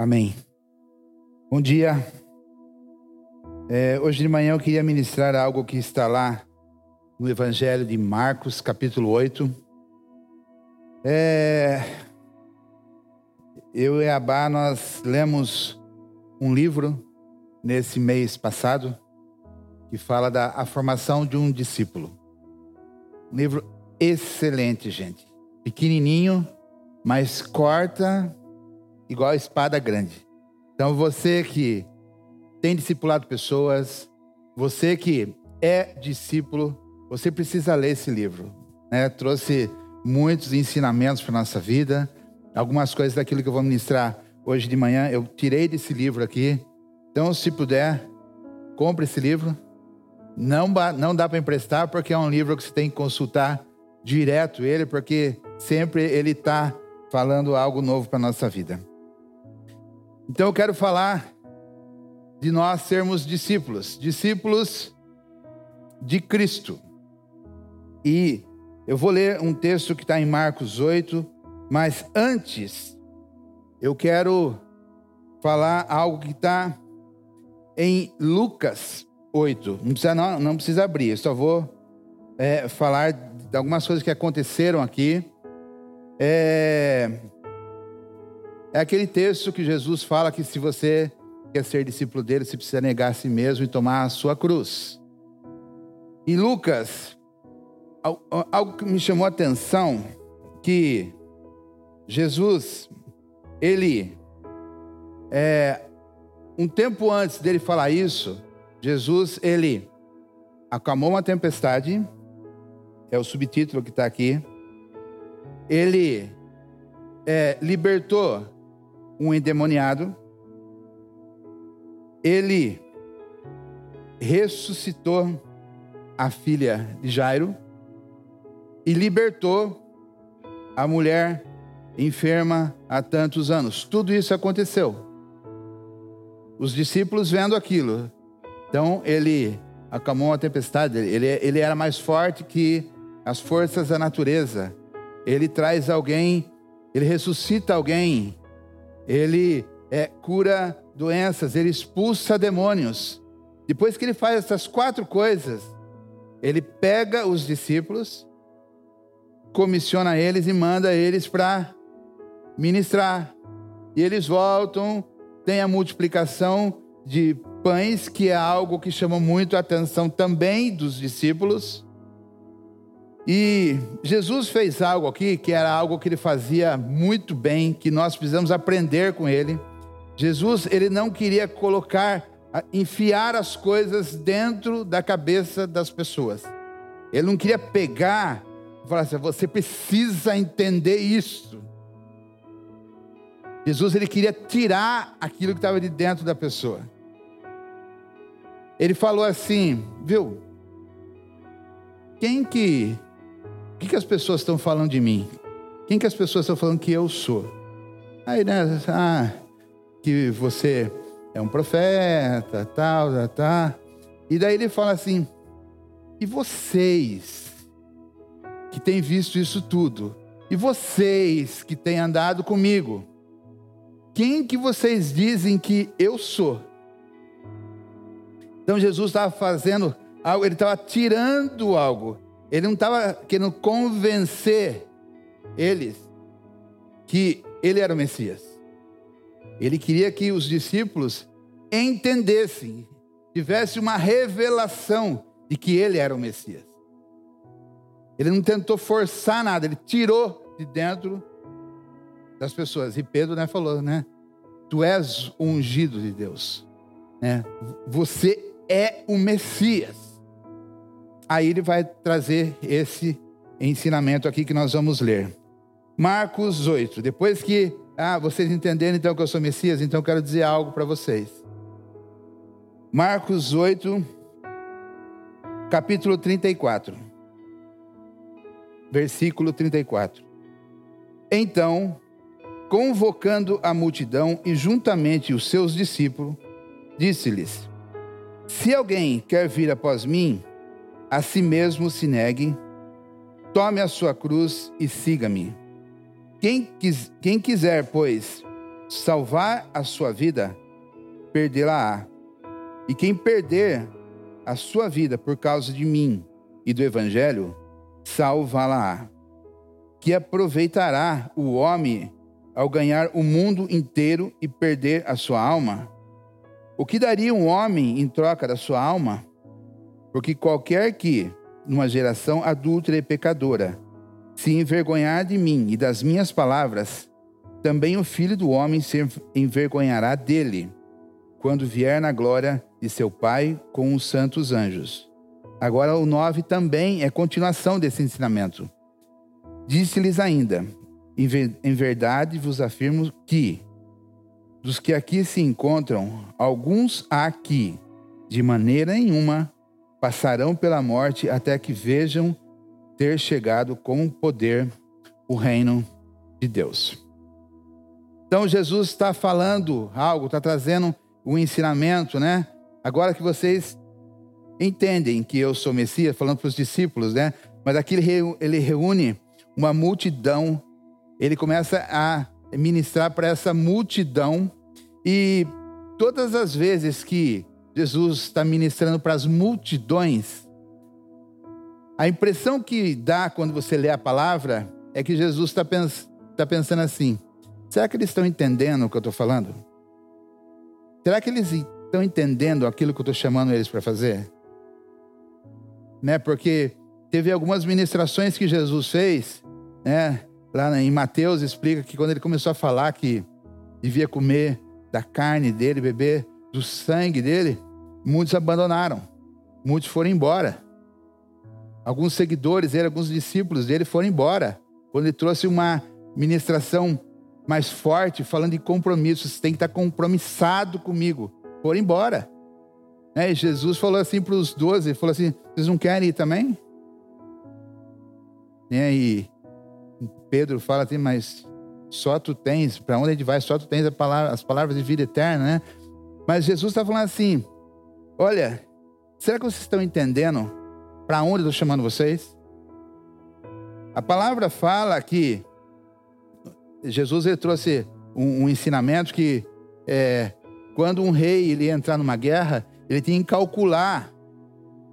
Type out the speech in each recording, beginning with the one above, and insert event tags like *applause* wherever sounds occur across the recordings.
Amém. Bom dia. É, hoje de manhã eu queria ministrar algo que está lá no Evangelho de Marcos, capítulo 8. É, eu e a Bá, nós lemos um livro nesse mês passado que fala da a formação de um discípulo. Um livro excelente, gente. Pequenininho, mas corta igual a espada grande. Então você que tem discipulado pessoas, você que é discípulo, você precisa ler esse livro. Né? Trouxe muitos ensinamentos para nossa vida, algumas coisas daquilo que eu vou ministrar hoje de manhã eu tirei desse livro aqui. Então, se puder, compre esse livro. Não, não dá para emprestar porque é um livro que você tem que consultar direto ele, porque sempre ele está falando algo novo para nossa vida. Então eu quero falar de nós sermos discípulos, discípulos de Cristo. E eu vou ler um texto que está em Marcos 8, mas antes eu quero falar algo que está em Lucas 8. Não precisa, não, não precisa abrir, eu só vou é, falar de algumas coisas que aconteceram aqui. É, é aquele texto que Jesus fala que se você quer ser discípulo dele, você precisa negar a si mesmo e tomar a sua cruz. Em Lucas, algo que me chamou a atenção, que Jesus, ele, é, um tempo antes dele falar isso, Jesus, ele acalmou uma tempestade, é o subtítulo que está aqui, ele é, libertou um endemoniado, ele ressuscitou a filha de Jairo e libertou a mulher enferma há tantos anos. Tudo isso aconteceu. Os discípulos vendo aquilo. Então ele acalmou a tempestade, ele, ele era mais forte que as forças da natureza. Ele traz alguém, ele ressuscita alguém ele é, cura doenças, ele expulsa demônios. Depois que ele faz essas quatro coisas, ele pega os discípulos, comissiona eles e manda eles para ministrar. E eles voltam, tem a multiplicação de pães, que é algo que chama muito a atenção também dos discípulos. E Jesus fez algo aqui que era algo que ele fazia muito bem, que nós precisamos aprender com ele. Jesus, ele não queria colocar, enfiar as coisas dentro da cabeça das pessoas. Ele não queria pegar e falar assim: você precisa entender isso. Jesus, ele queria tirar aquilo que estava de dentro da pessoa. Ele falou assim, viu? Quem que que, que as pessoas estão falando de mim? Quem que as pessoas estão falando que eu sou? Aí, né? Ah, que você é um profeta, tal, tal, tal. E daí ele fala assim: e vocês que têm visto isso tudo? E vocês que têm andado comigo? Quem que vocês dizem que eu sou? Então Jesus estava fazendo algo, ele estava tirando algo ele não estava querendo convencer eles que ele era o Messias. Ele queria que os discípulos entendessem, tivessem uma revelação de que ele era o Messias. Ele não tentou forçar nada, ele tirou de dentro das pessoas. E Pedro né, falou, né? Tu és ungido de Deus. Né? Você é o Messias aí ele vai trazer esse ensinamento aqui que nós vamos ler. Marcos 8. Depois que ah, vocês entenderam então que eu sou Messias, então eu quero dizer algo para vocês. Marcos 8, capítulo 34, versículo 34. Então, convocando a multidão e juntamente os seus discípulos, disse-lhes: Se alguém quer vir após mim, a si mesmo se negue, tome a sua cruz e siga-me. Quem, quis, quem quiser, pois, salvar a sua vida, perdê-la-á. E quem perder a sua vida por causa de mim e do evangelho, salvá-la-á. Que aproveitará o homem ao ganhar o mundo inteiro e perder a sua alma? O que daria um homem em troca da sua alma? Porque qualquer que, numa geração adúltera e pecadora, se envergonhar de mim e das minhas palavras, também o filho do homem se envergonhará dele, quando vier na glória de seu Pai com os santos anjos. Agora, o 9 também é continuação desse ensinamento. Disse-lhes ainda: Em verdade vos afirmo que, dos que aqui se encontram, alguns há que, de maneira nenhuma, passarão pela morte até que vejam ter chegado com poder o reino de Deus. Então Jesus está falando algo, está trazendo um ensinamento, né? Agora que vocês entendem que eu sou Messias, falando para os discípulos, né? Mas aqui ele reúne uma multidão, ele começa a ministrar para essa multidão e todas as vezes que Jesus está ministrando para as multidões, a impressão que dá quando você lê a palavra é que Jesus está pens tá pensando assim: será que eles estão entendendo o que eu estou falando? Será que eles estão entendendo aquilo que eu estou chamando eles para fazer? Né? Porque teve algumas ministrações que Jesus fez, né? Lá em Mateus explica que quando ele começou a falar que devia comer da carne dele, beber do sangue dele, muitos abandonaram, muitos foram embora. Alguns seguidores dele, alguns discípulos dele foram embora. Quando ele trouxe uma ministração mais forte, falando de compromisso, você tem que estar compromissado comigo, foram embora. É, e Jesus falou assim para os doze, falou assim, vocês não querem ir também? É, e Pedro fala assim, mas só tu tens, para onde a gente vai, só tu tens palavra, as palavras de vida eterna, né? Mas Jesus está falando assim: olha, será que vocês estão entendendo para onde eu estou chamando vocês? A palavra fala que Jesus ele trouxe um, um ensinamento que é, quando um rei ele ia entrar numa guerra, ele tinha que calcular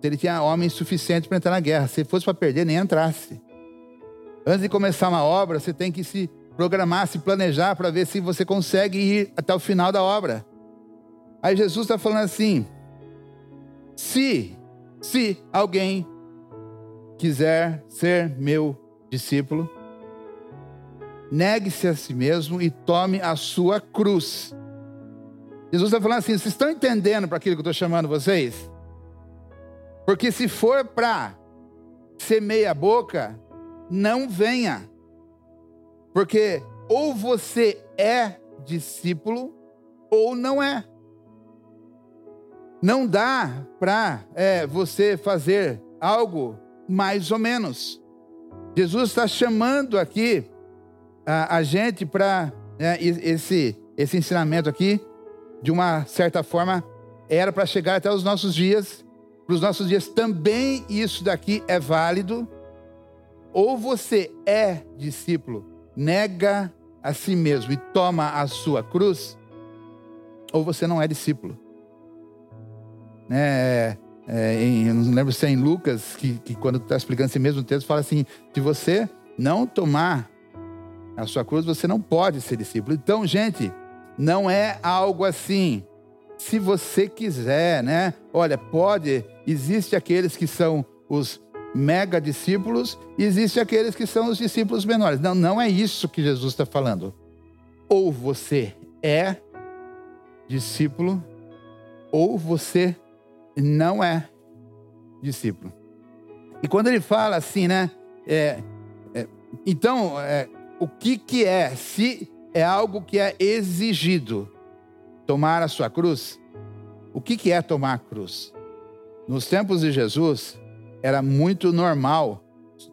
se ele tinha homens suficientes para entrar na guerra. Se fosse para perder, nem entrasse. Antes de começar uma obra, você tem que se programar, se planejar para ver se você consegue ir até o final da obra. Aí Jesus está falando assim: se, se alguém quiser ser meu discípulo, negue-se a si mesmo e tome a sua cruz. Jesus está falando assim: vocês estão entendendo para aquilo que eu estou chamando vocês? Porque se for para ser meia boca, não venha. Porque ou você é discípulo ou não é. Não dá para é, você fazer algo mais ou menos. Jesus está chamando aqui a, a gente para né, esse, esse ensinamento aqui, de uma certa forma, era para chegar até os nossos dias. Para os nossos dias também isso daqui é válido. Ou você é discípulo nega a si mesmo e toma a sua cruz, ou você não é discípulo. É, é, em, eu não lembro se é em Lucas, que, que quando está explicando esse mesmo texto, fala assim: se você não tomar a sua cruz, você não pode ser discípulo. Então, gente, não é algo assim. Se você quiser, né? Olha, pode, existe aqueles que são os mega discípulos, e existe aqueles que são os discípulos menores. Não, não é isso que Jesus está falando. Ou você é discípulo, ou você não é discípulo. E quando ele fala assim, né? É, é, então, é, o que, que é? Se é algo que é exigido, tomar a sua cruz, o que, que é tomar a cruz? Nos tempos de Jesus, era muito normal.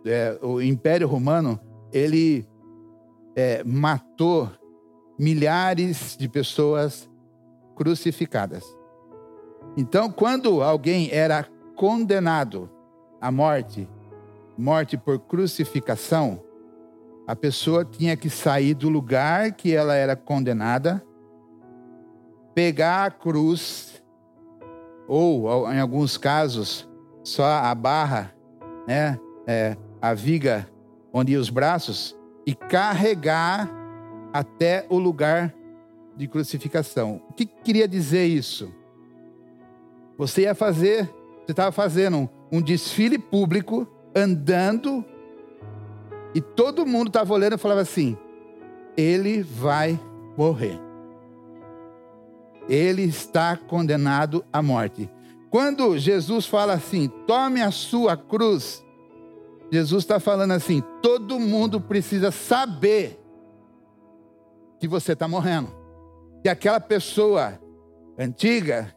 É, o Império Romano ele é, matou milhares de pessoas crucificadas. Então, quando alguém era condenado à morte, morte por crucificação, A pessoa tinha que sair do lugar que ela era condenada, pegar a cruz, ou em alguns casos, só a barra, né? É, a viga onde os braços, e carregar até o lugar de crucificação. O que queria dizer isso? Você ia fazer, você estava fazendo um desfile público, andando, e todo mundo estava olhando e falava assim: ele vai morrer. Ele está condenado à morte. Quando Jesus fala assim, tome a sua cruz, Jesus está falando assim: todo mundo precisa saber que você está morrendo. Que aquela pessoa antiga,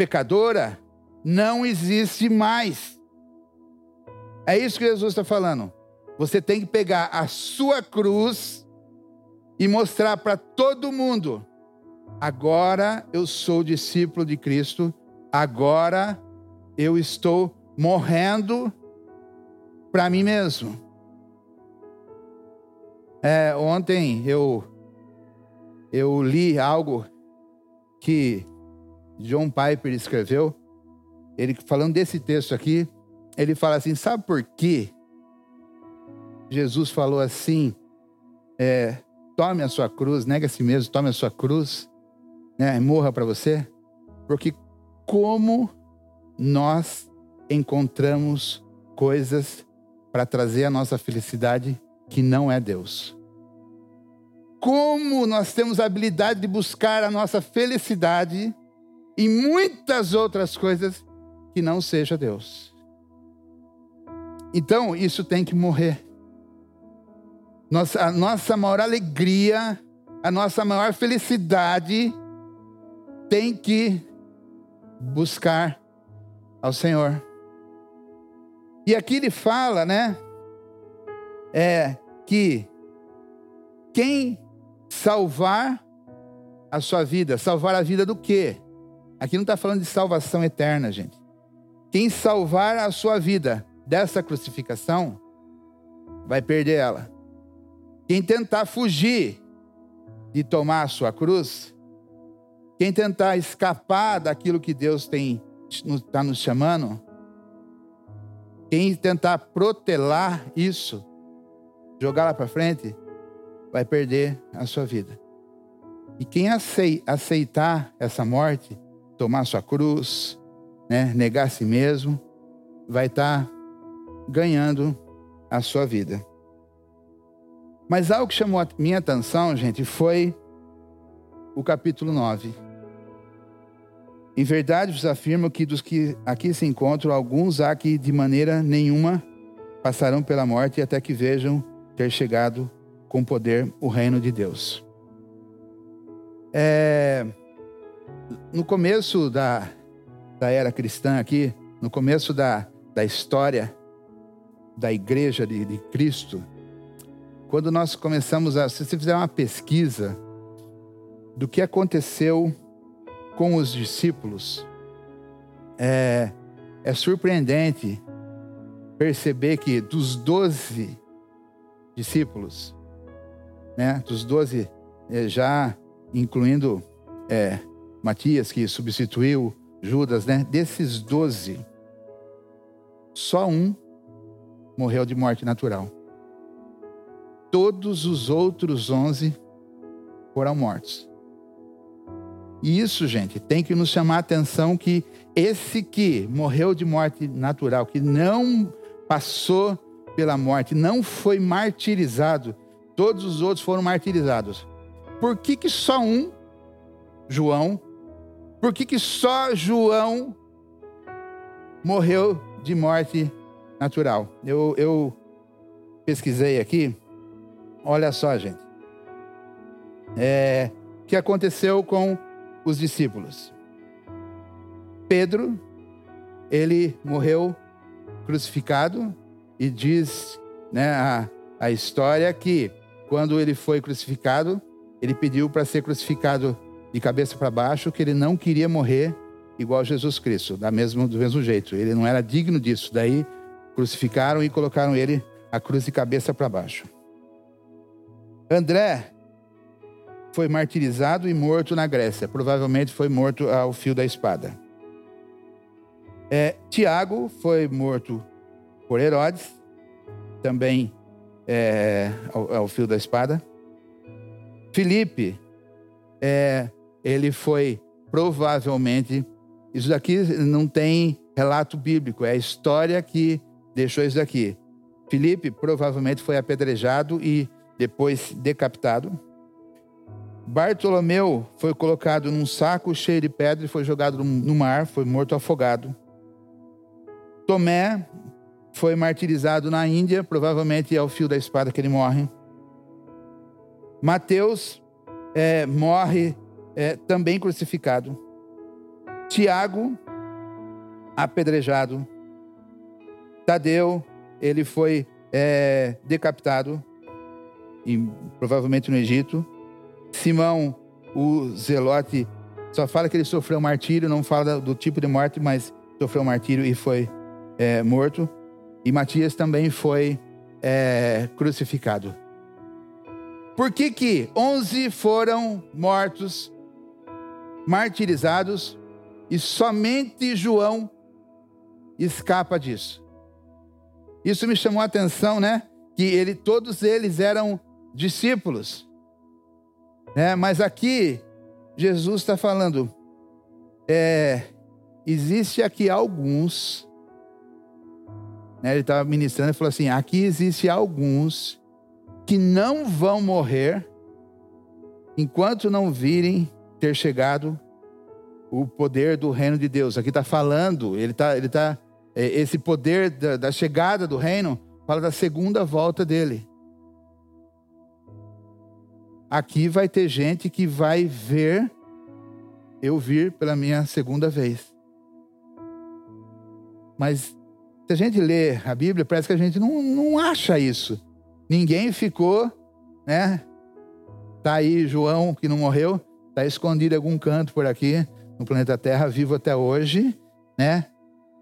pecadora, não existe mais. É isso que Jesus está falando. Você tem que pegar a sua cruz e mostrar para todo mundo: agora eu sou discípulo de Cristo agora eu estou morrendo para mim mesmo. É, ontem eu eu li algo que John Piper escreveu. Ele falando desse texto aqui, ele fala assim: sabe por que Jesus falou assim? É, tome a sua cruz, nega a si mesmo, tome a sua cruz, né, morra para você, porque como nós encontramos coisas para trazer a nossa felicidade que não é Deus. Como nós temos a habilidade de buscar a nossa felicidade em muitas outras coisas que não seja Deus. Então, isso tem que morrer. Nossa, a nossa maior alegria, a nossa maior felicidade tem que buscar ao Senhor. E aqui ele fala, né? É que quem salvar a sua vida, salvar a vida do quê? Aqui não está falando de salvação eterna, gente. Quem salvar a sua vida dessa crucificação, vai perder ela. Quem tentar fugir de tomar a sua cruz, quem tentar escapar daquilo que Deus tem está nos chamando, quem tentar protelar isso, jogar lá para frente, vai perder a sua vida. E quem aceitar essa morte, tomar sua cruz, né, negar a si mesmo, vai estar tá ganhando a sua vida. Mas algo que chamou a minha atenção, gente, foi o capítulo 9. Em verdade vos afirmo que dos que aqui se encontram, alguns há que de maneira nenhuma passarão pela morte até que vejam ter chegado com poder o reino de Deus. É, no começo da, da era cristã aqui, no começo da, da história da igreja de, de Cristo, quando nós começamos a. Se você fizer uma pesquisa do que aconteceu com os discípulos, é, é surpreendente perceber que dos doze discípulos, né, dos doze, é, já incluindo é, Matias, que substituiu Judas, né, desses doze, só um morreu de morte natural. Todos os outros onze foram mortos. E isso, gente, tem que nos chamar a atenção que esse que morreu de morte natural, que não passou pela morte, não foi martirizado, todos os outros foram martirizados. Por que, que só um, João, por que, que só João morreu de morte natural? Eu, eu pesquisei aqui, olha só, gente. É, o que aconteceu com os discípulos. Pedro, ele morreu crucificado e diz né, a, a história que quando ele foi crucificado, ele pediu para ser crucificado de cabeça para baixo, que ele não queria morrer igual Jesus Cristo, da mesmo, do mesmo jeito. Ele não era digno disso. Daí crucificaram e colocaram ele a cruz de cabeça para baixo. André foi martirizado e morto na Grécia. Provavelmente foi morto ao fio da espada. É, Tiago foi morto por Herodes, também é, ao, ao, fio da espada. Filipe, é, ele foi provavelmente. Isso daqui não tem relato bíblico, é a história que deixou isso daqui. Filipe provavelmente foi apedrejado e depois decapitado. Bartolomeu foi colocado num saco cheio de pedra e foi jogado no mar, foi morto afogado. Tomé foi martirizado na Índia, provavelmente é o fio da espada que ele morre. Mateus é, morre é, também crucificado. Tiago, apedrejado. Tadeu, ele foi é, decapitado, provavelmente no Egito. Simão, o zelote, só fala que ele sofreu martírio, não fala do tipo de morte, mas sofreu martírio e foi é, morto. E Matias também foi é, crucificado. Por que que 11 foram mortos, martirizados, e somente João escapa disso? Isso me chamou a atenção, né? Que ele, todos eles eram discípulos. Né? Mas aqui, Jesus está falando, é, existe aqui alguns, né? ele estava ministrando e falou assim: aqui existe alguns que não vão morrer enquanto não virem ter chegado o poder do reino de Deus. Aqui está falando, ele está, ele tá, é, esse poder da, da chegada do reino fala da segunda volta dele aqui vai ter gente que vai ver eu vir pela minha segunda vez. Mas se a gente lê a Bíblia, parece que a gente não, não acha isso. Ninguém ficou, né? Tá aí João, que não morreu, tá escondido em algum canto por aqui, no planeta Terra, vivo até hoje, né?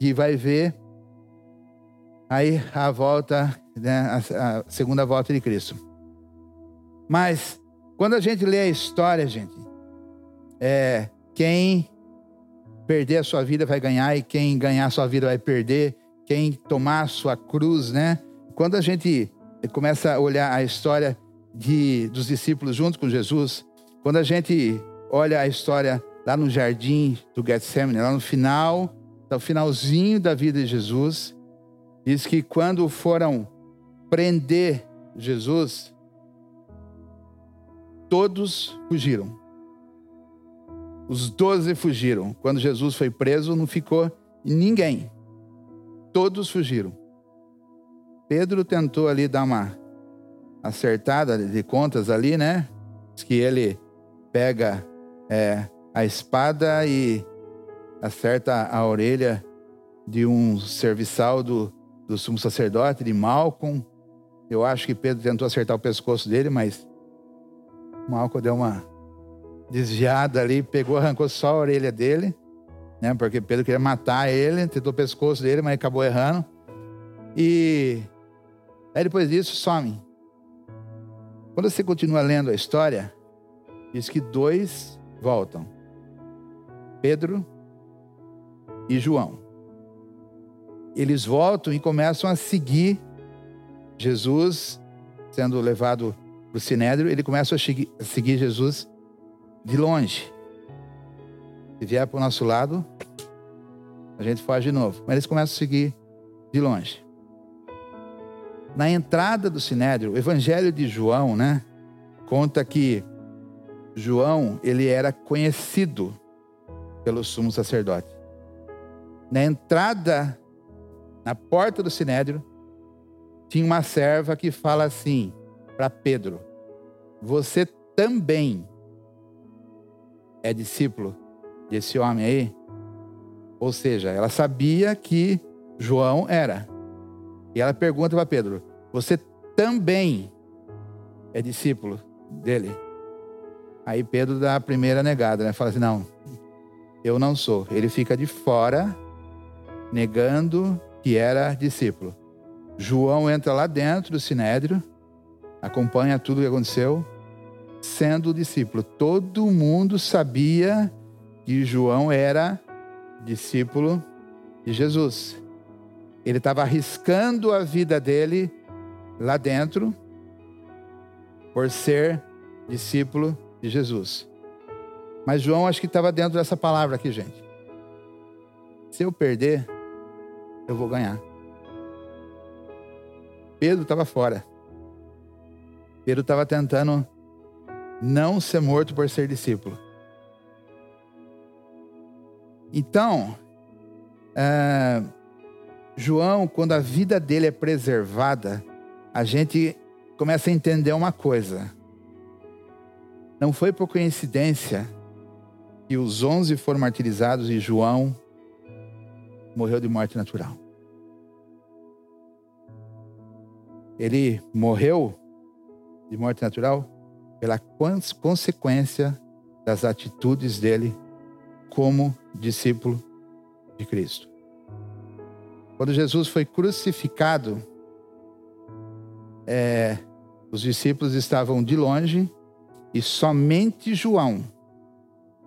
E vai ver aí a volta, né? a, a segunda volta de Cristo. Mas quando a gente lê a história, gente, é, quem perder a sua vida vai ganhar e quem ganhar a sua vida vai perder, quem tomar a sua cruz, né? Quando a gente começa a olhar a história de, dos discípulos junto com Jesus, quando a gente olha a história lá no jardim do Getsemane, lá no final, no finalzinho da vida de Jesus, diz que quando foram prender Jesus, todos fugiram. Os doze fugiram. Quando Jesus foi preso, não ficou ninguém. Todos fugiram. Pedro tentou ali dar uma acertada de contas ali, né? Diz que ele pega é, a espada e acerta a orelha de um serviçal do, do sumo sacerdote, de Malcolm. Eu acho que Pedro tentou acertar o pescoço dele, mas Malco deu uma desviada ali, pegou, arrancou só a orelha dele, né? Porque Pedro queria matar ele, tentou o pescoço dele, mas acabou errando. E aí depois disso some. Quando você continua lendo a história, diz que dois voltam: Pedro e João. Eles voltam e começam a seguir Jesus sendo levado para o Sinédrio, ele começa a seguir Jesus de longe. Se vier para o nosso lado, a gente foge de novo. Mas eles começam a seguir de longe. Na entrada do Sinédrio, o Evangelho de João, né, conta que João, ele era conhecido pelo sumo sacerdote. Na entrada, na porta do Sinédrio, tinha uma serva que fala assim: para Pedro: Você também é discípulo desse homem aí? Ou seja, ela sabia que João era. E ela pergunta para Pedro: Você também é discípulo dele? Aí Pedro dá a primeira negada, né? Fala assim: Não, eu não sou. Ele fica de fora, negando que era discípulo. João entra lá dentro do sinédrio acompanha tudo o que aconteceu, sendo discípulo. Todo mundo sabia que João era discípulo de Jesus. Ele estava arriscando a vida dele lá dentro por ser discípulo de Jesus. Mas João acho que estava dentro dessa palavra aqui, gente. Se eu perder, eu vou ganhar. Pedro estava fora. Pedro estava tentando não ser morto por ser discípulo. Então, é, João, quando a vida dele é preservada, a gente começa a entender uma coisa. Não foi por coincidência que os onze foram martirizados e João morreu de morte natural. Ele morreu de morte natural pela consequência das atitudes dele como discípulo de Cristo. Quando Jesus foi crucificado, é, os discípulos estavam de longe e somente João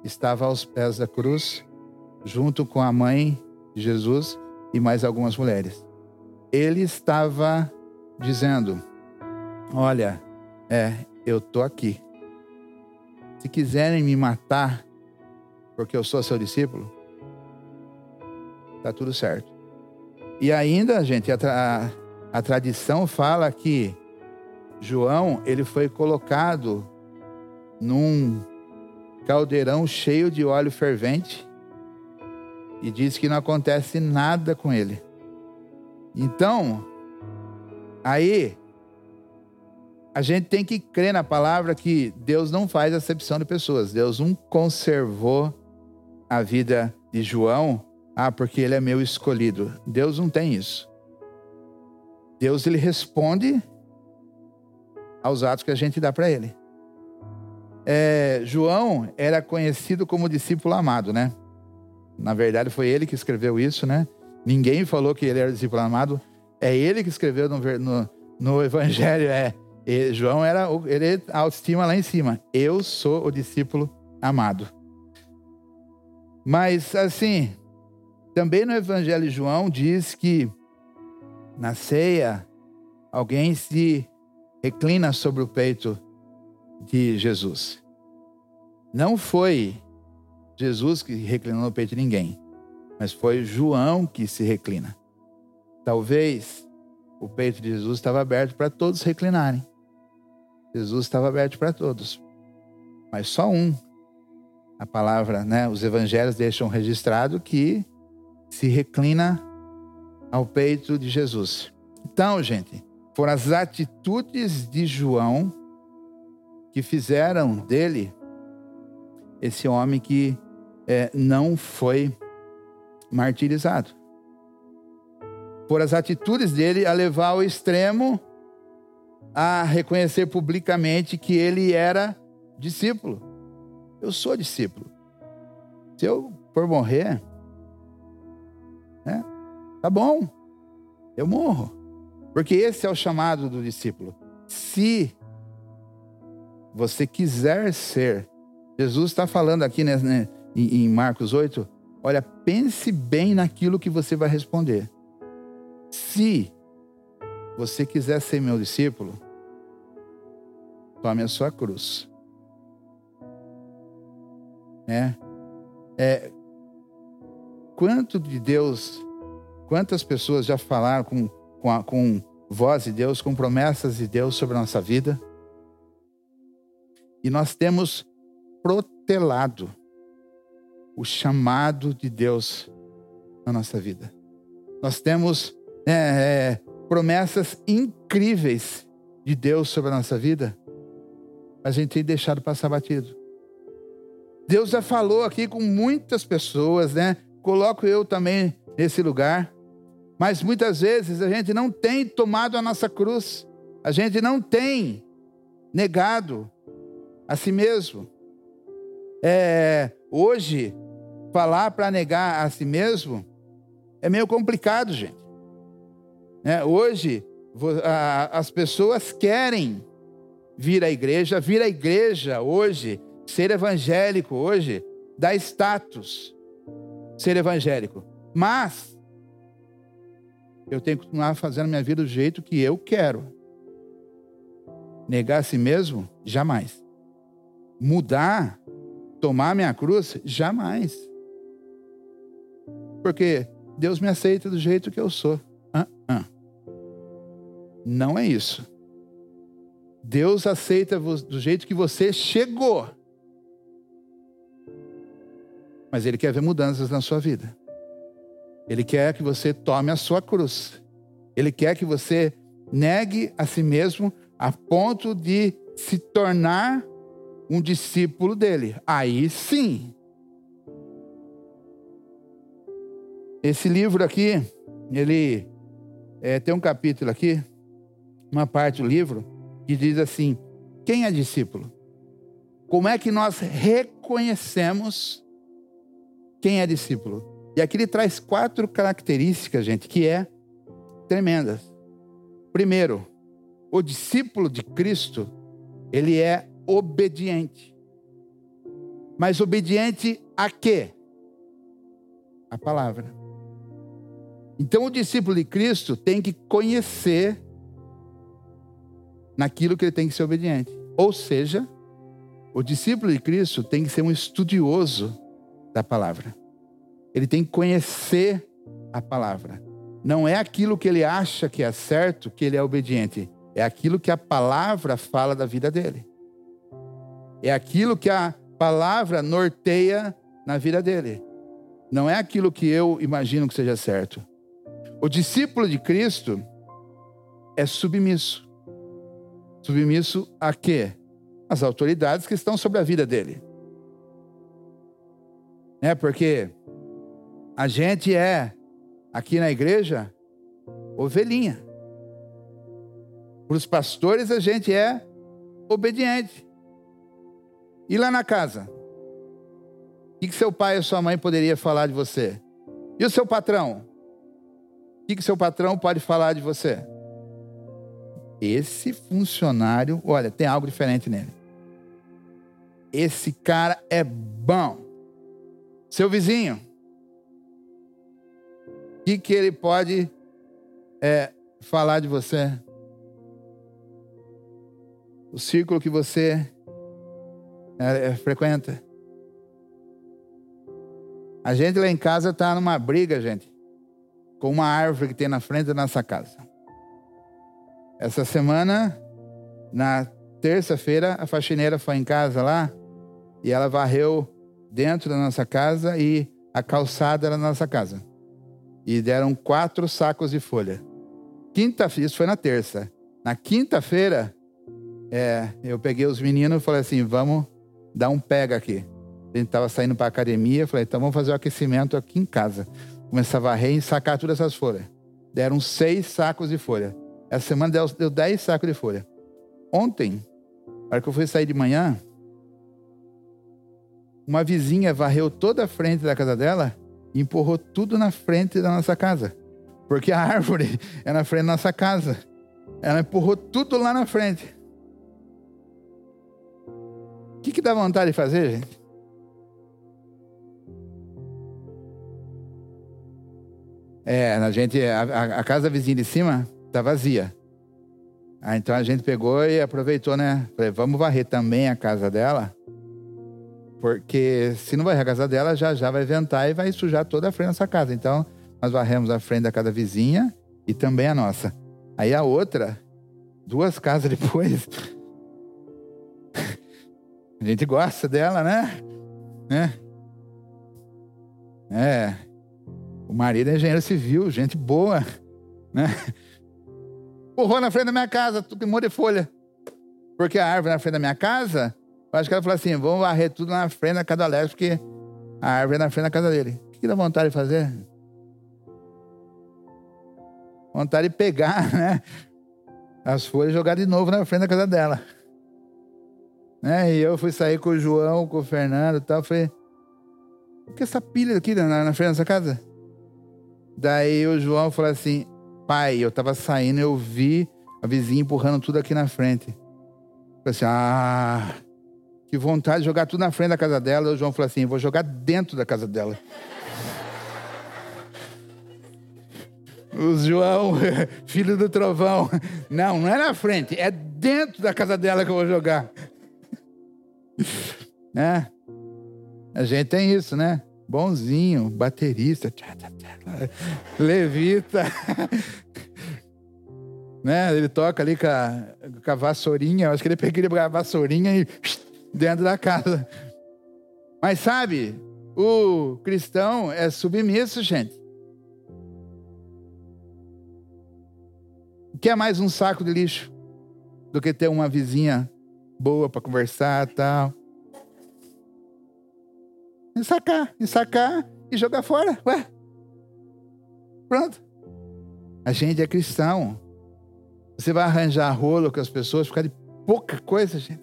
estava aos pés da cruz, junto com a mãe de Jesus e mais algumas mulheres. Ele estava dizendo: Olha, é, eu tô aqui. Se quiserem me matar, porque eu sou seu discípulo, tá tudo certo. E ainda, gente, a, tra a tradição fala que João ele foi colocado num caldeirão cheio de óleo fervente e diz que não acontece nada com ele. Então, aí a gente tem que crer na palavra que Deus não faz acepção de pessoas. Deus não conservou a vida de João ah, porque ele é meu escolhido. Deus não tem isso. Deus ele responde aos atos que a gente dá para ele. É, João era conhecido como discípulo amado, né? Na verdade, foi ele que escreveu isso, né? Ninguém falou que ele era discípulo amado. É ele que escreveu no, no, no Evangelho. É, João era ele a autoestima lá em cima. Eu sou o discípulo amado. Mas assim, também no Evangelho de João diz que na ceia alguém se reclina sobre o peito de Jesus. Não foi Jesus que reclinou no peito de ninguém, mas foi João que se reclina. Talvez o peito de Jesus estava aberto para todos reclinarem. Jesus estava aberto para todos, mas só um. A palavra, né? Os evangelhos deixam registrado que se reclina ao peito de Jesus. Então, gente, foram as atitudes de João que fizeram dele esse homem que é, não foi martirizado. Foram as atitudes dele a levar ao extremo a reconhecer publicamente que ele era discípulo. Eu sou discípulo. Se eu for morrer, né? Tá bom, eu morro. Porque esse é o chamado do discípulo. Se você quiser ser, Jesus está falando aqui né, né, em Marcos 8, olha, pense bem naquilo que você vai responder. Se você quiser ser meu discípulo, tome a sua cruz. É, é, quanto de Deus, quantas pessoas já falaram com, com, a, com voz de Deus, com promessas de Deus sobre a nossa vida? E nós temos protelado o chamado de Deus na nossa vida. Nós temos é, é, promessas incríveis de Deus sobre a nossa vida, mas a gente tem deixado passar batido. Deus já falou aqui com muitas pessoas, né? coloco eu também nesse lugar. Mas muitas vezes a gente não tem tomado a nossa cruz, a gente não tem negado a si mesmo. É, hoje, falar para negar a si mesmo é meio complicado, gente. É, hoje, as pessoas querem vir à igreja, vir à igreja hoje, ser evangélico hoje, dá status ser evangélico. Mas eu tenho que continuar fazendo minha vida do jeito que eu quero. Negar a si mesmo? Jamais. Mudar? Tomar minha cruz? Jamais. Porque Deus me aceita do jeito que eu sou. Não é isso. Deus aceita do jeito que você chegou. Mas Ele quer ver mudanças na sua vida. Ele quer que você tome a sua cruz. Ele quer que você negue a si mesmo a ponto de se tornar um discípulo dele. Aí sim. Esse livro aqui, ele é, tem um capítulo aqui, uma parte do livro, que diz assim: quem é discípulo? Como é que nós reconhecemos quem é discípulo? E aqui ele traz quatro características, gente, que é tremendas. Primeiro, o discípulo de Cristo, ele é obediente. Mas obediente a quê? A palavra. Então o discípulo de Cristo tem que conhecer naquilo que ele tem que ser obediente. Ou seja, o discípulo de Cristo tem que ser um estudioso da palavra. Ele tem que conhecer a palavra. Não é aquilo que ele acha que é certo que ele é obediente. É aquilo que a palavra fala da vida dele. É aquilo que a palavra norteia na vida dele. Não é aquilo que eu imagino que seja certo. O discípulo de Cristo é submisso. Submisso a quê? As autoridades que estão sobre a vida dele. Né? Porque a gente é, aqui na igreja, ovelhinha. Para os pastores, a gente é obediente. E lá na casa? O que, que seu pai ou sua mãe poderia falar de você? E o seu patrão? O que, que seu patrão pode falar de você? Esse funcionário, olha, tem algo diferente nele. Esse cara é bom. Seu vizinho, o que, que ele pode é, falar de você? O círculo que você é, é, frequenta. A gente lá em casa está numa briga, gente, com uma árvore que tem na frente da nossa casa. Essa semana, na terça-feira, a faxineira foi em casa lá e ela varreu dentro da nossa casa e a calçada da nossa casa. E deram quatro sacos de folha. Quinta-feira, isso foi na terça. Na quinta-feira, é, eu peguei os meninos e falei assim: vamos dar um pega aqui. A gente estava saindo para academia, falei: então vamos fazer o aquecimento aqui em casa. Começar a varrer e sacar todas essas folhas. Deram seis sacos de folha. Essa semana deu, deu 10 sacos de folha. Ontem, na hora que eu fui sair de manhã, uma vizinha varreu toda a frente da casa dela e empurrou tudo na frente da nossa casa. Porque a *laughs* árvore é na frente da nossa casa. Ela empurrou tudo lá na frente. O que, que dá vontade de fazer, gente? É, a gente, a, a casa vizinha de cima está vazia. Ah, então a gente pegou e aproveitou, né? Falei, vamos varrer também a casa dela. Porque se não varrer a casa dela, já já vai ventar e vai sujar toda a frente da sua casa. Então, nós varremos a frente da casa vizinha e também a nossa. Aí a outra, duas casas *laughs* depois. A gente gosta dela, né? né? É. O marido é engenheiro civil, gente boa, né? na frente da minha casa, tudo queimou de folha. Porque a árvore na frente da minha casa, eu acho que ela falou assim: vamos varrer tudo na frente da casa do Alex, porque a árvore é na frente da casa dele. O que dá vontade de fazer? Vontade de pegar, *laughs* né? As folhas e jogar de novo na frente da casa dela. Né? E eu fui sair com o João, com o Fernando e tal. Falei, o que é essa pilha aqui na, na frente dessa casa? Daí o João falou assim: pai, eu tava saindo, eu vi a vizinha empurrando tudo aqui na frente. assim, ah, que vontade de jogar tudo na frente da casa dela. E o João falou assim: vou jogar dentro da casa dela. O João, *laughs* filho do trovão. Não, não é na frente, é dentro da casa dela que eu vou jogar. Né? A gente tem isso, né? Bonzinho, baterista, levita. *laughs* né? Ele toca ali com a, com a vassourinha. Eu acho que ele pegou a vassourinha e dentro da casa. Mas sabe, o cristão é submisso, gente. Quer mais um saco de lixo do que ter uma vizinha boa para conversar tal. E sacar, e sacar e jogar fora. Ué. Pronto. A gente é cristão. Você vai arranjar rolo com as pessoas causa de pouca coisa, gente.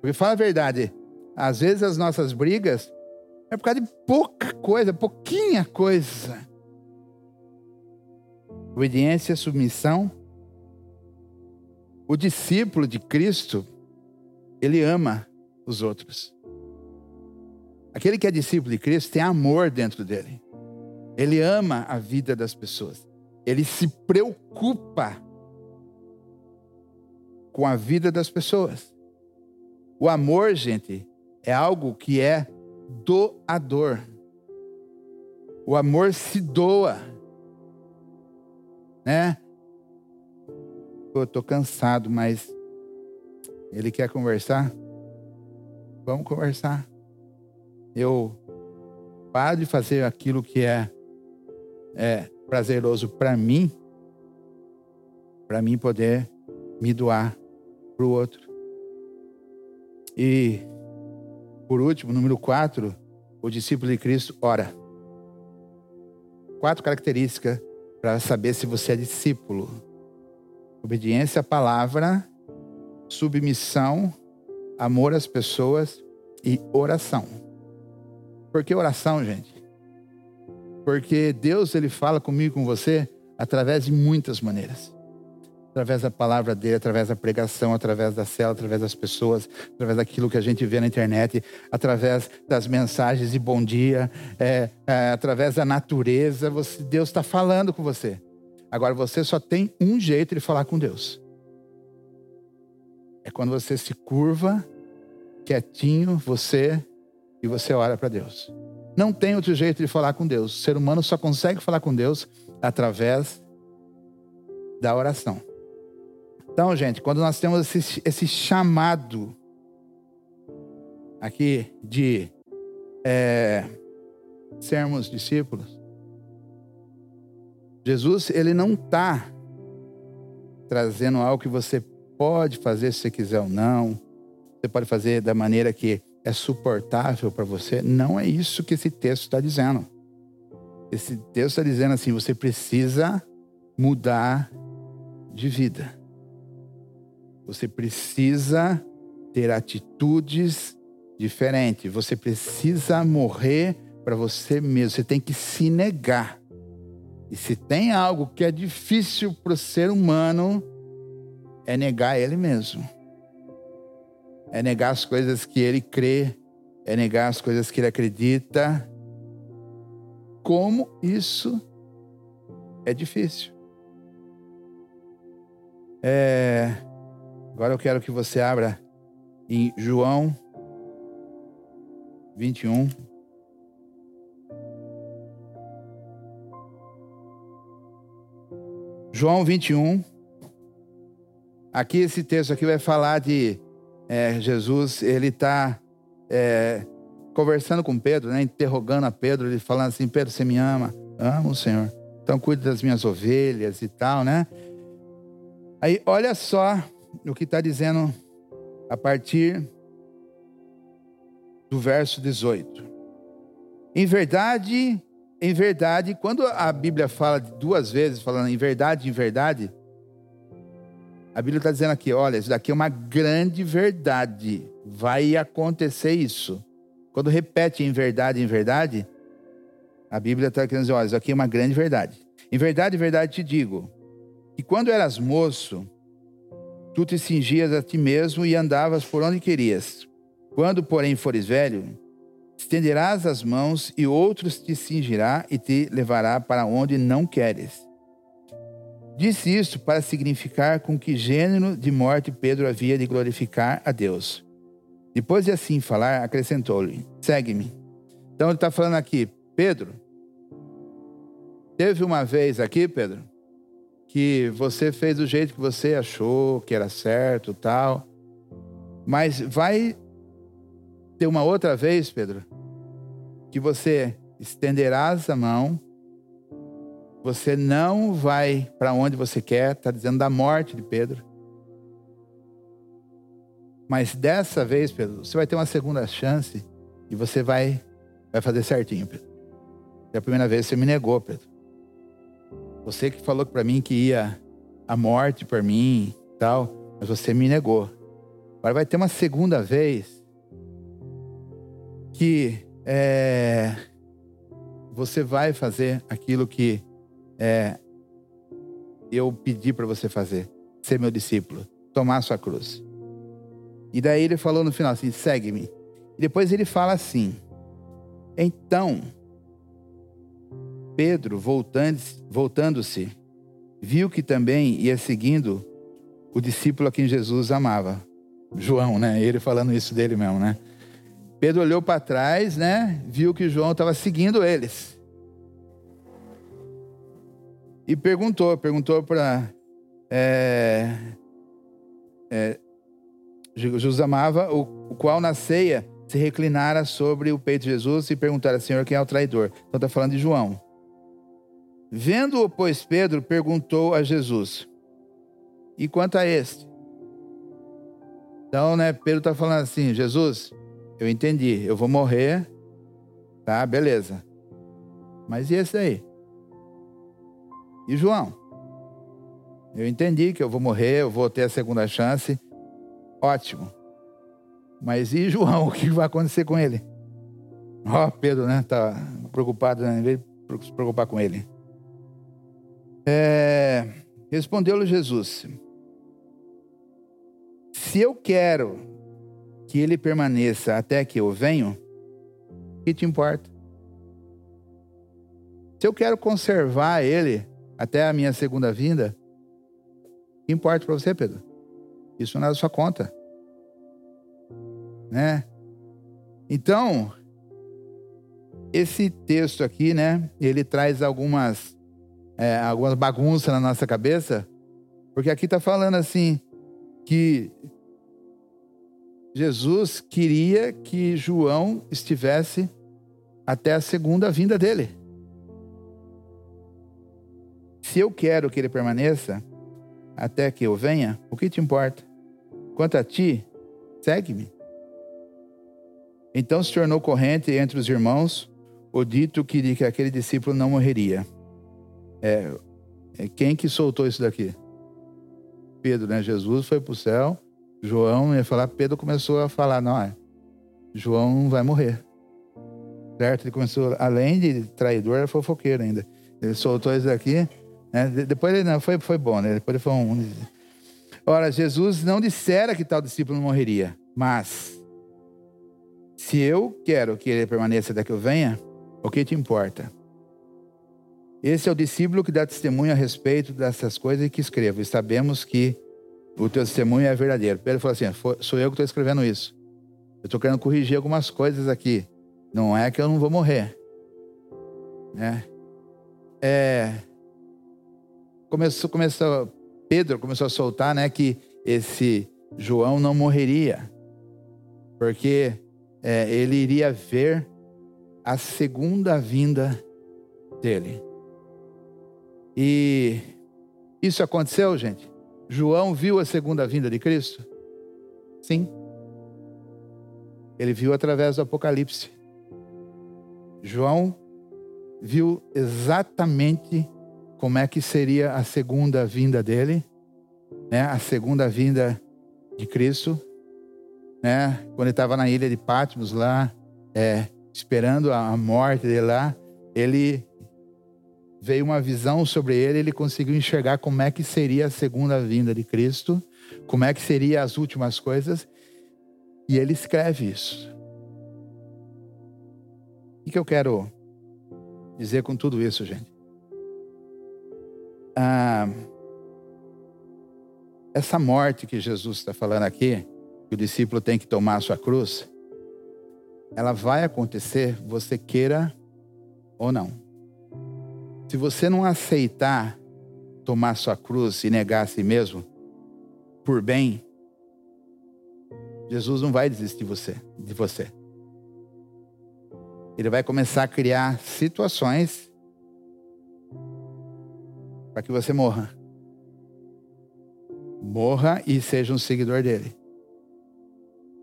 Porque fala a verdade, às vezes as nossas brigas é por causa de pouca coisa, pouquinha coisa. Obediência, submissão. O discípulo de Cristo, ele ama os outros. Aquele que é discípulo de Cristo tem amor dentro dele. Ele ama a vida das pessoas. Ele se preocupa com a vida das pessoas. O amor, gente, é algo que é doador. O amor se doa. Né? Eu estou cansado, mas ele quer conversar? Vamos conversar. Eu paro de fazer aquilo que é, é prazeroso para mim, para mim poder me doar para o outro. E, por último, número quatro, o discípulo de Cristo ora. Quatro características para saber se você é discípulo: obediência à palavra, submissão, amor às pessoas e oração. Por que oração, gente? Porque Deus ele fala comigo com você através de muitas maneiras através da palavra dele, através da pregação, através da cela, através das pessoas, através daquilo que a gente vê na internet, através das mensagens de bom dia, é, é, através da natureza. Você, Deus está falando com você. Agora você só tem um jeito de falar com Deus. É quando você se curva, quietinho, você e você ora para Deus. Não tem outro jeito de falar com Deus. O ser humano só consegue falar com Deus através da oração. Então, gente, quando nós temos esse, esse chamado aqui de é, sermos discípulos, Jesus, ele não está trazendo algo que você pode fazer se você quiser ou não, você pode fazer da maneira que é suportável para você. Não é isso que esse texto está dizendo. Esse texto está dizendo assim: você precisa mudar de vida. Você precisa ter atitudes diferentes. Você precisa morrer para você mesmo. Você tem que se negar. E se tem algo que é difícil para o ser humano, é negar ele mesmo. É negar as coisas que ele crê, é negar as coisas que ele acredita. Como isso é difícil. É, Agora eu quero que você abra em João 21. João 21. Aqui esse texto aqui vai falar de é, Jesus, ele está é, conversando com Pedro, né, interrogando a Pedro, ele falando assim, Pedro, você me ama? Amo, Senhor. Então cuide das minhas ovelhas e tal, né? Aí, olha só o que está dizendo a partir do verso 18. Em verdade, em verdade, quando a Bíblia fala duas vezes, falando em verdade, em verdade, a Bíblia está dizendo aqui: olha, isso daqui é uma grande verdade, vai acontecer isso. Quando repete em verdade, em verdade, a Bíblia está querendo dizer: olha, isso aqui é uma grande verdade. Em verdade, em verdade te digo, que quando eras moço, tu te cingias a ti mesmo e andavas por onde querias. Quando, porém, fores velho, estenderás as mãos e outros te cingirá e te levará para onde não queres. Disse isto para significar com que gênero de morte Pedro havia de glorificar a Deus. Depois de assim falar, acrescentou-lhe: Segue-me. Então ele está falando aqui, Pedro. Teve uma vez aqui, Pedro, que você fez do jeito que você achou que era certo, tal. Mas vai ter uma outra vez, Pedro, que você estenderás a mão, você não vai para onde você quer, está dizendo da morte de Pedro. Mas dessa vez, Pedro, você vai ter uma segunda chance e você vai, vai fazer certinho, Pedro. E a primeira vez você me negou, Pedro. Você que falou para mim que ia a morte por mim, tal, mas você me negou. Agora vai ter uma segunda vez que é, você vai fazer aquilo que é, eu pedi para você fazer, ser meu discípulo, tomar sua cruz. E daí ele falou no final assim: segue-me. E depois ele fala assim: então, Pedro, voltando-se, viu que também ia seguindo o discípulo a quem Jesus amava. João, né? Ele falando isso dele mesmo, né? Pedro olhou para trás, né? Viu que João estava seguindo eles. E perguntou, perguntou para. É, é, Jesus amava, o, o, qual na ceia se reclinara sobre o peito de Jesus e perguntara, Senhor, quem é o traidor? Então está falando de João. Vendo-o, pois, Pedro perguntou a Jesus: E quanto a este? Então, né, Pedro está falando assim: Jesus, eu entendi, eu vou morrer, tá, beleza. Mas e esse aí? E João? Eu entendi que eu vou morrer, eu vou ter a segunda chance. Ótimo. Mas e João? *laughs* O que vai acontecer com ele? Ó, oh, Pedro, né? Tá preocupado, né? Em vez de se preocupar com ele. É... Respondeu-lhe Jesus: Se eu quero que ele permaneça até que eu venho, que te importa? Se eu quero conservar ele até a minha segunda vinda, que importa para você, Pedro? Isso não é da sua conta. Né? Então, esse texto aqui, né, ele traz algumas, é, algumas bagunças na nossa cabeça, porque aqui está falando assim, que Jesus queria que João estivesse até a segunda vinda dele. Se eu quero que ele permaneça até que eu venha, o que te importa? Quanto a ti, segue-me. Então se tornou corrente entre os irmãos o dito que, que aquele discípulo não morreria. É, é quem que soltou isso daqui? Pedro, né? Jesus foi para o céu João ia falar, Pedro começou a falar, não, é, João vai morrer. Certo? Ele começou, além de traidor, era fofoqueiro ainda. Ele soltou isso aqui, né? Depois ele não, foi, foi bom, né? Depois ele foi um. Ora, Jesus não dissera que tal discípulo morreria, mas se eu quero que ele permaneça até que eu venha, o que te importa? Esse é o discípulo que dá testemunho a respeito dessas coisas e que escrevo. E sabemos que o teu testemunho é verdadeiro. Pedro falou assim: sou eu que estou escrevendo isso. Eu estou querendo corrigir algumas coisas aqui. Não é que eu não vou morrer. Né? É, começou, começou, Pedro começou a soltar né, que esse João não morreria, porque é, ele iria ver a segunda vinda dele. E isso aconteceu, gente? João viu a segunda vinda de Cristo? Sim. Ele viu através do Apocalipse. João viu exatamente como é que seria a segunda vinda dele, né? A segunda vinda de Cristo, né? Quando ele estava na ilha de Patmos lá, é, esperando a morte dele lá, ele veio uma visão sobre ele, ele conseguiu enxergar como é que seria a segunda vinda de Cristo, como é que seria as últimas coisas, e ele escreve isso. O que eu quero dizer com tudo isso, gente? Ah, essa morte que Jesus está falando aqui, que o discípulo tem que tomar a sua cruz, ela vai acontecer, você queira ou não. Se você não aceitar tomar sua cruz e negar a si mesmo, por bem, Jesus não vai desistir de você, de você. Ele vai começar a criar situações para que você morra. Morra e seja um seguidor dele.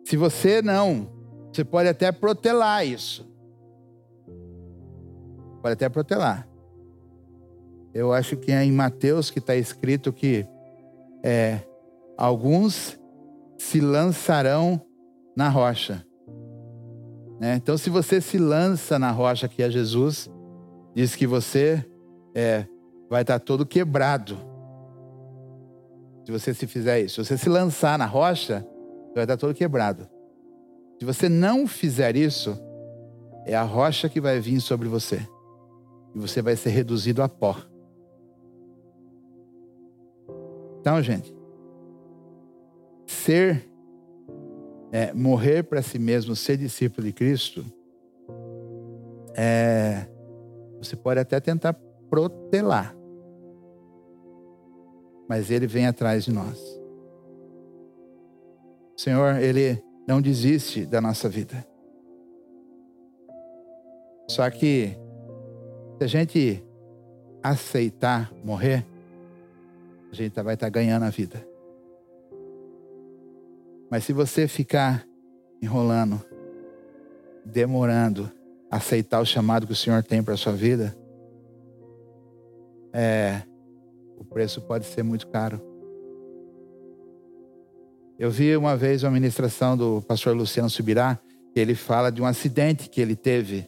Se você não, você pode até protelar isso. Pode até protelar. Eu acho que é em Mateus que está escrito que é, alguns se lançarão na rocha. Né? Então, se você se lança na rocha que é Jesus, diz que você é, vai estar tá todo quebrado. Se você se fizer isso, se você se lançar na rocha, vai estar tá todo quebrado. Se você não fizer isso, é a rocha que vai vir sobre você. E você vai ser reduzido a pó. Então, gente, ser, é, morrer para si mesmo, ser discípulo de Cristo, é, você pode até tentar protelar, mas Ele vem atrás de nós. O Senhor, Ele não desiste da nossa vida. Só que, se a gente aceitar morrer, a gente vai estar tá ganhando a vida. Mas se você ficar enrolando, demorando, aceitar o chamado que o Senhor tem para a sua vida, é, o preço pode ser muito caro. Eu vi uma vez uma ministração do pastor Luciano Subirá, que ele fala de um acidente que ele teve.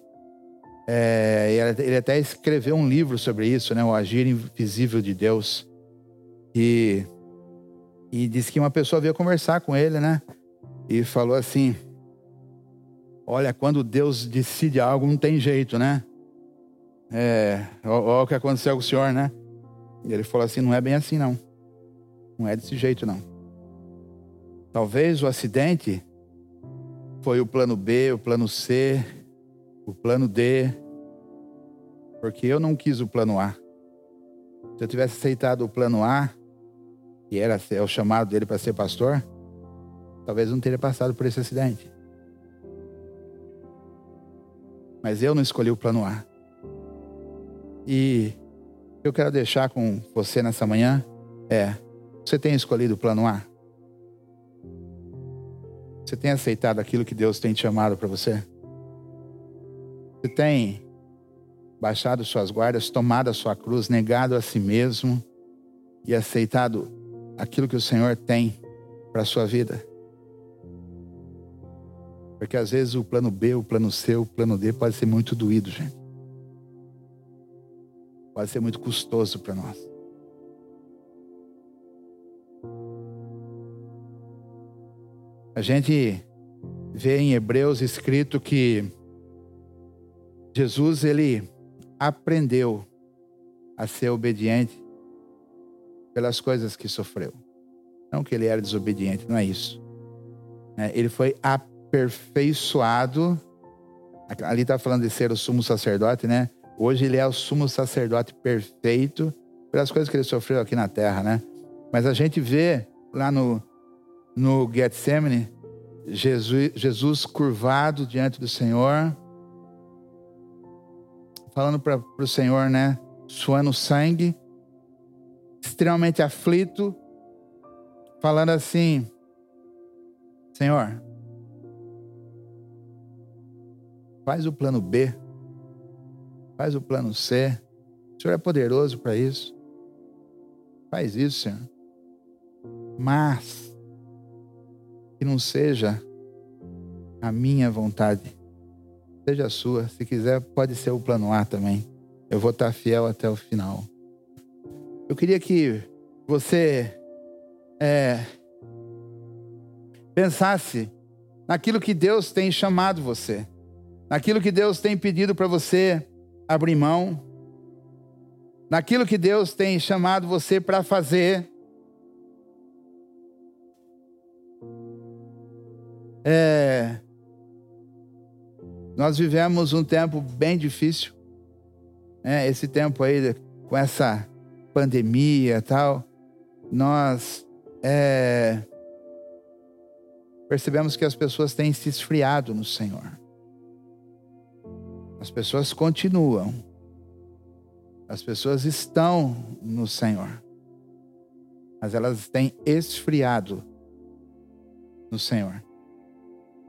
É, ele até escreveu um livro sobre isso, né, o Agir Invisível de Deus. E, e disse que uma pessoa veio conversar com ele, né? E falou assim: Olha, quando Deus decide algo, não tem jeito, né? É, olha o que aconteceu com o senhor, né? E ele falou assim: Não é bem assim, não. Não é desse jeito, não. Talvez o acidente foi o plano B, o plano C, o plano D, porque eu não quis o plano A. Se eu tivesse aceitado o plano A, que era é o chamado dele para ser pastor, talvez não teria passado por esse acidente. Mas eu não escolhi o plano A. E eu quero deixar com você nessa manhã é: você tem escolhido o plano A? Você tem aceitado aquilo que Deus tem te chamado para você? Você tem baixado suas guardas, tomado a sua cruz, negado a si mesmo e aceitado aquilo que o Senhor tem para a sua vida. Porque às vezes o plano B, o plano C, o plano D pode ser muito doído, gente. Pode ser muito custoso para nós. A gente vê em Hebreus escrito que Jesus ele aprendeu a ser obediente pelas coisas que sofreu. Não que ele era desobediente, não é isso. É, ele foi aperfeiçoado. Ali está falando de ser o sumo sacerdote, né? Hoje ele é o sumo sacerdote perfeito pelas coisas que ele sofreu aqui na terra, né? Mas a gente vê lá no, no Getsemane, Jesus, Jesus curvado diante do Senhor, falando para o Senhor, né? Suando sangue, extremamente aflito, falando assim: Senhor, faz o plano B, faz o plano C. O Senhor é poderoso para isso. Faz isso, Senhor. Mas que não seja a minha vontade, seja a sua. Se quiser, pode ser o plano A também. Eu vou estar fiel até o final. Eu queria que você é, pensasse naquilo que Deus tem chamado você, naquilo que Deus tem pedido para você abrir mão, naquilo que Deus tem chamado você para fazer. É, nós vivemos um tempo bem difícil, né? esse tempo aí com essa pandemia tal, nós é, percebemos que as pessoas têm se esfriado no Senhor. As pessoas continuam, as pessoas estão no Senhor, mas elas têm esfriado no Senhor.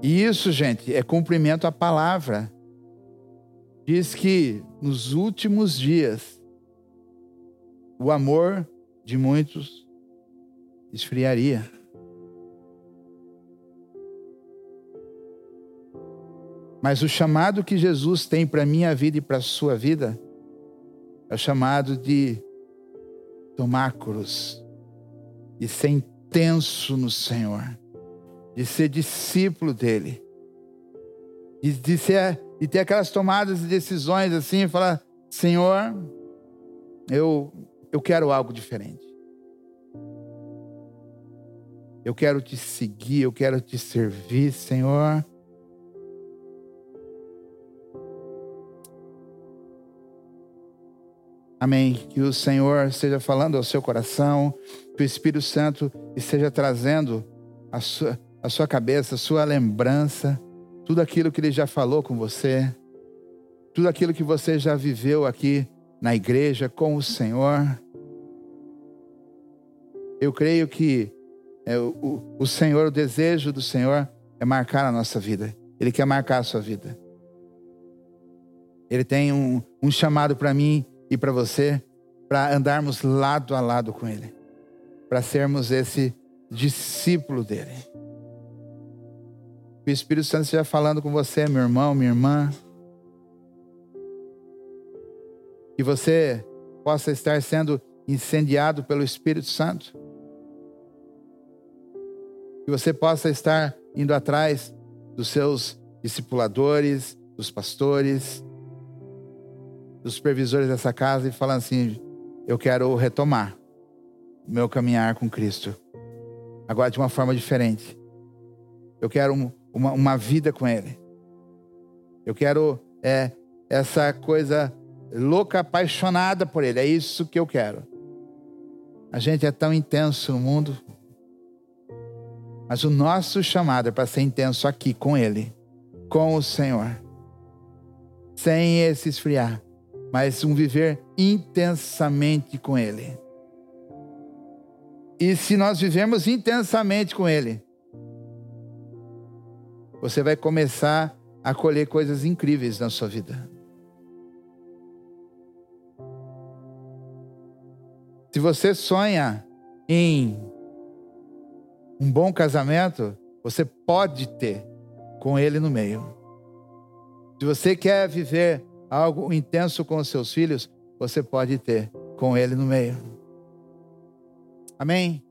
E isso, gente, é cumprimento à palavra. Diz que nos últimos dias o amor de muitos esfriaria. Mas o chamado que Jesus tem para a minha vida e para a sua vida é o chamado de tomar cruz e ser intenso no Senhor, de ser discípulo dele, de, de, ser, de ter aquelas tomadas de decisões assim, e falar: Senhor, eu, eu quero algo diferente. Eu quero te seguir, eu quero te servir, Senhor. Amém. Que o Senhor esteja falando ao seu coração, que o Espírito Santo esteja trazendo a sua, a sua cabeça, a sua lembrança, tudo aquilo que Ele já falou com você, tudo aquilo que você já viveu aqui na igreja com o Senhor. Eu creio que é, o, o Senhor, o desejo do Senhor é marcar a nossa vida. Ele quer marcar a sua vida. Ele tem um, um chamado para mim e para você para andarmos lado a lado com Ele, para sermos esse discípulo dele. O Espírito Santo esteja falando com você, meu irmão, minha irmã. Que você possa estar sendo incendiado pelo Espírito Santo. Que você possa estar indo atrás dos seus discipuladores, dos pastores, dos supervisores dessa casa e falando assim: eu quero retomar meu caminhar com Cristo, agora de uma forma diferente. Eu quero uma, uma vida com Ele. Eu quero é, essa coisa louca, apaixonada por Ele. É isso que eu quero. A gente é tão intenso no mundo, mas o nosso chamado é para ser intenso aqui com Ele, com o Senhor, sem esse esfriar mas um viver intensamente com Ele. E se nós vivemos intensamente com Ele, você vai começar a colher coisas incríveis na sua vida. Se você sonha em um bom casamento, você pode ter com Ele no meio. Se você quer viver algo intenso com os seus filhos, você pode ter com ele no meio. Amém?